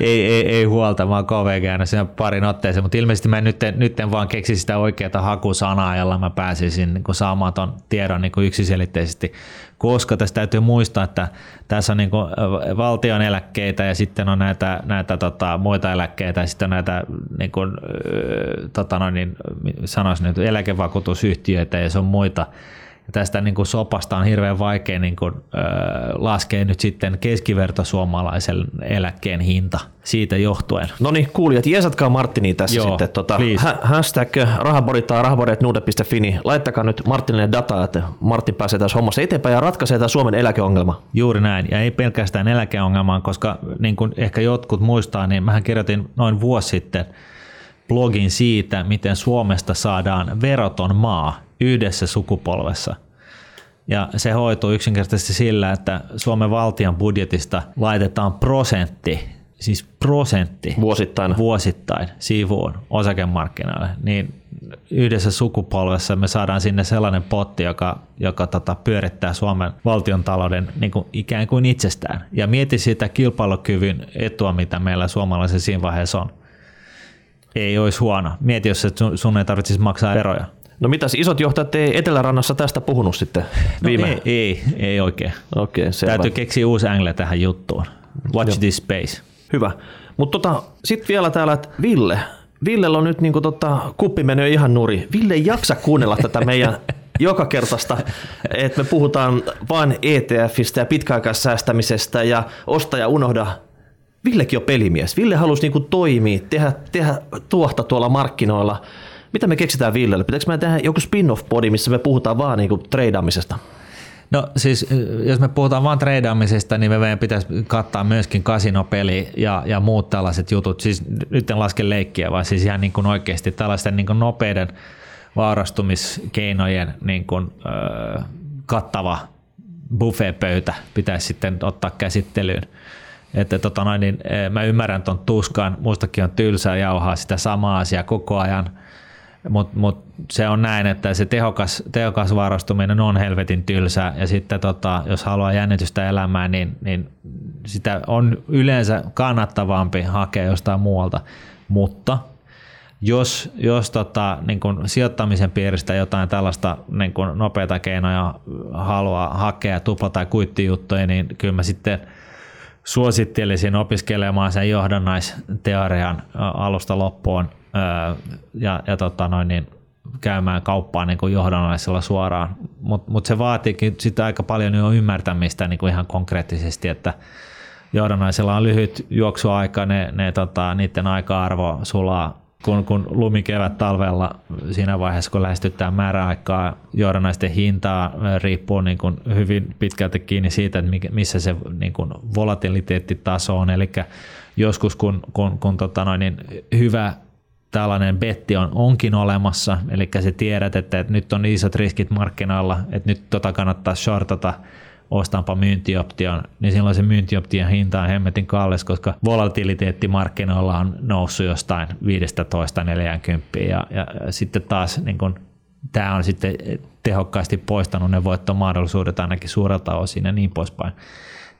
ei, ei, ei, huolta, mä oon KVG siinä parin otteeseen, mutta ilmeisesti mä nyt, nyt en vaan keksi sitä oikeaa hakusanaa, jolla mä pääsisin niin saamaan ton tiedon niin yksiselitteisesti koska tässä täytyy muistaa, että tässä on niin valtion eläkkeitä ja sitten on näitä, näitä tota, muita eläkkeitä ja sitten on näitä niin kuin, tota noin, niin, sanoisin eläkevakuutusyhtiöitä ja se on muita ja tästä niin kuin sopasta on hirveän vaikea niin kuin, ö, laskea nyt sitten keskiverto suomalaisen eläkkeen hinta siitä johtuen. No niin, kuulijat, jeesatkaa Martini tässä Joo, sitten. Tota, ha- hashtag rahaborit tai rahaborit.nuude.fi, niin laittakaa nyt Martinille dataa, että Martin pääsee tässä hommassa eteenpäin ja ratkaisee tämä Suomen eläkeongelma. Juuri näin, ja ei pelkästään eläkeongelmaan, koska niin kuin ehkä jotkut muistaa, niin mähän kirjoitin noin vuosi sitten blogin siitä, miten Suomesta saadaan veroton maa yhdessä sukupolvessa. Ja se hoituu yksinkertaisesti sillä, että Suomen valtion budjetista laitetaan prosentti siis prosentti Vuosittain. vuosittain sivuun osakemarkkinoille, niin yhdessä sukupolvessa me saadaan sinne sellainen potti, joka, joka tota, pyörittää Suomen valtion talouden niin kuin ikään kuin itsestään. Ja mieti sitä kilpailukyvyn etua, mitä meillä suomalaisilla siinä vaiheessa on. Ei olisi huono. Mieti, jos sun, sun ei tarvitsisi maksaa veroja. No mitäs isot johtajat ei Etelärannassa tästä puhunut sitten No viime? ei, ei, ei oikein. Okei, okay, selvä. Täytyy keksiä uusi angle tähän juttuun. Watch this space. Hyvä. Mutta tota, sitten vielä täällä, että Ville. Villellä on nyt niinku tota, kuppi mennyt ihan nuri. Ville ei jaksa kuunnella tätä meidän joka kertaista, että me puhutaan vain ETFistä ja pitkäaikaissäästämisestä ja osta ja unohda. Villekin on pelimies. Ville halusi niinku toimia, tehdä, tehdä tuohta tuolla markkinoilla. Mitä me keksitään Villelle? Pitääkö me tehdä joku spin-off-podi, missä me puhutaan vaan niinku treidaamisesta? No siis, jos me puhutaan vain treidaamisesta, niin me meidän pitäisi kattaa myöskin kasinopeli ja, ja muut tällaiset jutut. Siis nyt en laske leikkiä, vaan siis ihan niin kuin oikeasti tällaisten niin kuin nopeiden vaarastumiskeinojen niin kuin, ö, kattava buffetpöytä pitäisi sitten ottaa käsittelyyn. Että tota noin, niin, mä ymmärrän ton tuskan, mustakin on tylsää jauhaa sitä samaa asiaa koko ajan, mutta mut se on näin, että se tehokas, tehokas varastuminen on helvetin tylsää. Ja sitten tota, jos haluaa jännitystä elämään, niin, niin sitä on yleensä kannattavampi hakea jostain muualta, mutta jos, jos tota, niin kun sijoittamisen piiristä jotain tällaista niin kun nopeita keinoja haluaa hakea, tupla- tai kuittijuttuja, niin kyllä mä sitten suosittelisin opiskelemaan sen johdannaisteorian alusta loppuun ja, ja tota noin, niin käymään kauppaan niin kuin johdannaisella suoraan, mutta mut se vaatiikin sitä aika paljon jo ymmärtämistä niin kuin ihan konkreettisesti, että johdannaisella on lyhyt juoksuaika, ne, ne tota, niiden aika-arvo sulaa kun, kun lumikevät talvella siinä vaiheessa, kun lähestytään määräaikaa, johdannaisten hintaa riippuu niin kuin hyvin pitkälti kiinni siitä, että missä se niin kuin volatiliteettitaso on. Eli joskus kun, kun, kun tota noin, niin hyvä tällainen betti on, onkin olemassa, eli se tiedät, että, että nyt on isot riskit markkinoilla, että nyt tota kannattaa shortata, ostanpa myyntioption, niin silloin se myyntioption hinta on hemmetin kallis, koska volatiliteetti markkinoilla on noussut jostain 15-40 ja, ja, ja sitten taas niin kun, tämä on sitten tehokkaasti poistanut ne voittomahdollisuudet ainakin suurelta osin ja niin poispäin.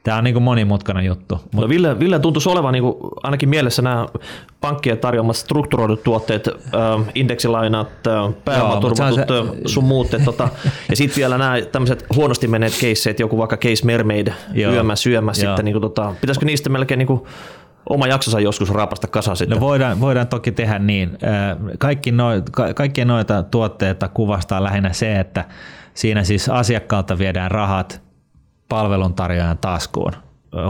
Tämä on niin kuin monimutkainen juttu. No Ville, Ville tuntuisi olevan niin kuin ainakin mielessä nämä pankkien tarjoamat strukturoidut tuotteet, äh, indeksilainat, äh, pääomaturvatut, se... sun muut. Et, tota, ja sitten vielä nämä tämmöiset huonosti menneet keisseet, joku vaikka case mermaid, Joo. yömä syömä sitten. Niin kuin, tota, pitäisikö niistä melkein niin kuin, oma jaksonsa joskus raapasta kasaan sitten? No voidaan, voidaan toki tehdä niin. Kaikki noi, ka, kaikki noita tuotteita kuvastaa lähinnä se, että siinä siis asiakkaalta viedään rahat palveluntarjoajan taskuun.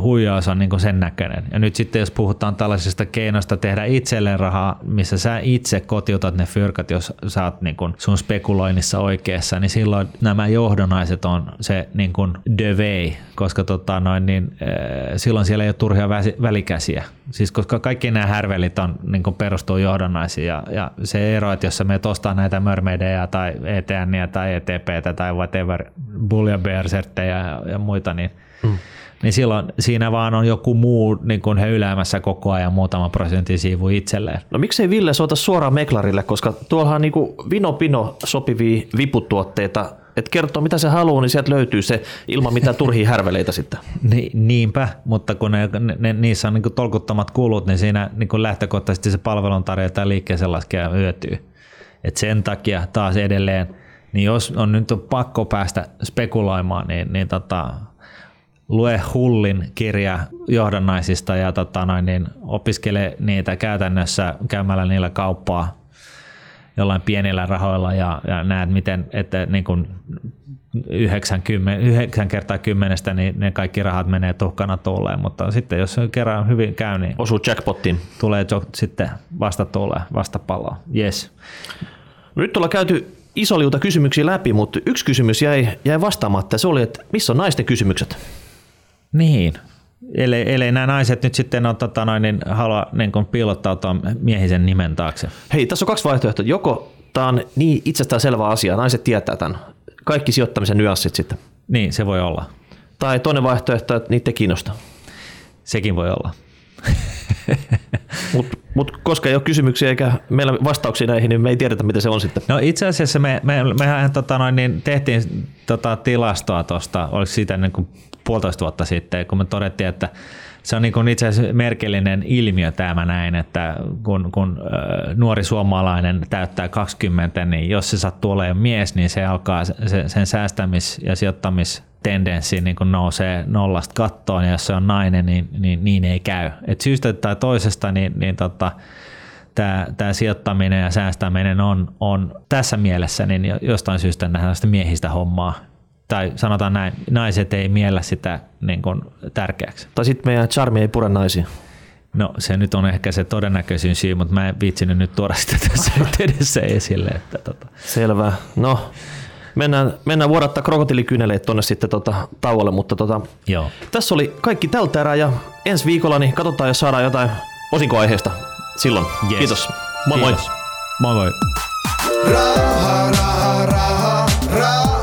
Huijaus on niin sen näköinen. Ja nyt sitten jos puhutaan tällaisesta keinosta tehdä itselleen rahaa, missä sä itse kotiutat ne fyrkat, jos sä oot niin sun spekuloinnissa oikeassa, niin silloin nämä johdonaiset on se niin kuin the way, koska tota noin, niin, silloin siellä ei ole turhia välikäsiä. Siis koska kaikki nämä härvelit on, niin kuin perustuu johdannaisiin ja, ja, se ero, että jos sä menet ostaa näitä mermaideja tai ETNiä tai ETPtä tai whatever, bullion ja, ja muita, niin mm niin silloin siinä vaan on joku muu niin kuin he ylämässä koko ajan muutama prosentin siivu itselleen. No miksei Ville soita suoraan Meklarille, koska tuollahan niin kuin vino pino sopivia viputuotteita, että kertoo mitä se haluaa, niin sieltä löytyy se ilman mitään turhia härveleitä sitten. Ni, niinpä, mutta kun ne, ne, niissä on niin kuin tolkuttomat kulut, niin siinä niin kuin lähtökohtaisesti se palveluntarjoaja tai liikkeeseen laskea hyötyy. Et sen takia taas edelleen, niin jos on nyt pakko päästä spekuloimaan, niin, niin tota, lue Hullin kirja johdannaisista ja tota noin, niin opiskele niitä käytännössä käymällä niillä kauppaa jollain pienillä rahoilla ja, ja näet, miten että niin kuin 90, 9 kertaa kymmenestä niin ne kaikki rahat menee tuhkana tuuleen, mutta sitten jos kerran hyvin käy, niin osuu jackpottiin. Tulee jo, sitten vasta tuuleen, vasta palloa. Yes. Nyt ollaan käyty iso liuta kysymyksiä läpi, mutta yksi kysymys jäi, jäi vastaamatta. Se oli, että missä on naisten kysymykset? Niin, Eli, eli nämä naiset nyt sitten on, tota noin, niin halua niin kuin piilottautua miehisen nimen taakse. Hei, tässä on kaksi vaihtoehtoa. Joko tämä on niin itsestään selvä asia, naiset tietää tämän. Kaikki sijoittamisen nyanssit sitten. Niin, se voi olla. Tai toinen vaihtoehto, että niitä ei kiinnosta. Sekin voi olla. Mutta mut koska ei ole kysymyksiä eikä meillä vastauksia näihin, niin me ei tiedetä, mitä se on sitten. No itse asiassa me, me, mehän tota noin, niin tehtiin tota tilastoa tuosta, oliko siitä niin kuin puolitoista vuotta sitten, kun me todettiin, että se on niin kuin itse asiassa merkillinen ilmiö tämä näin, että kun, kun nuori suomalainen täyttää 20, niin jos se sattuu olemaan mies, niin se alkaa se, sen säästämis- ja sijoittamistendenssi niin kuin nousee nollasta kattoon, ja jos se on nainen, niin niin, niin ei käy. Et syystä tai toisesta, niin, niin tota, tämä, tämä sijoittaminen ja säästäminen on, on tässä mielessä niin jostain syystä nähdään sitä miehistä hommaa, tai sanotaan näin, naiset ei miellä sitä niin kuin tärkeäksi. Tai sitten meidän charmi ei pure naisia. No se nyt on ehkä se todennäköisin syy, mutta mä en viitsinyt nyt tuoda sitä tässä yhteydessä esille. Että tota. Selvä. No, mennään, mennään vuodattaa krokotiilikyneleet tuonne sitten tota, tauolle, mutta tota, Joo. tässä oli kaikki tältä erää ja ensi viikolla niin katsotaan, jos saadaan jotain osinkoaiheesta silloin. Yes. Kiitos. Moi Kiitos. moi. Moi moi. Raha, raha, raha, raha,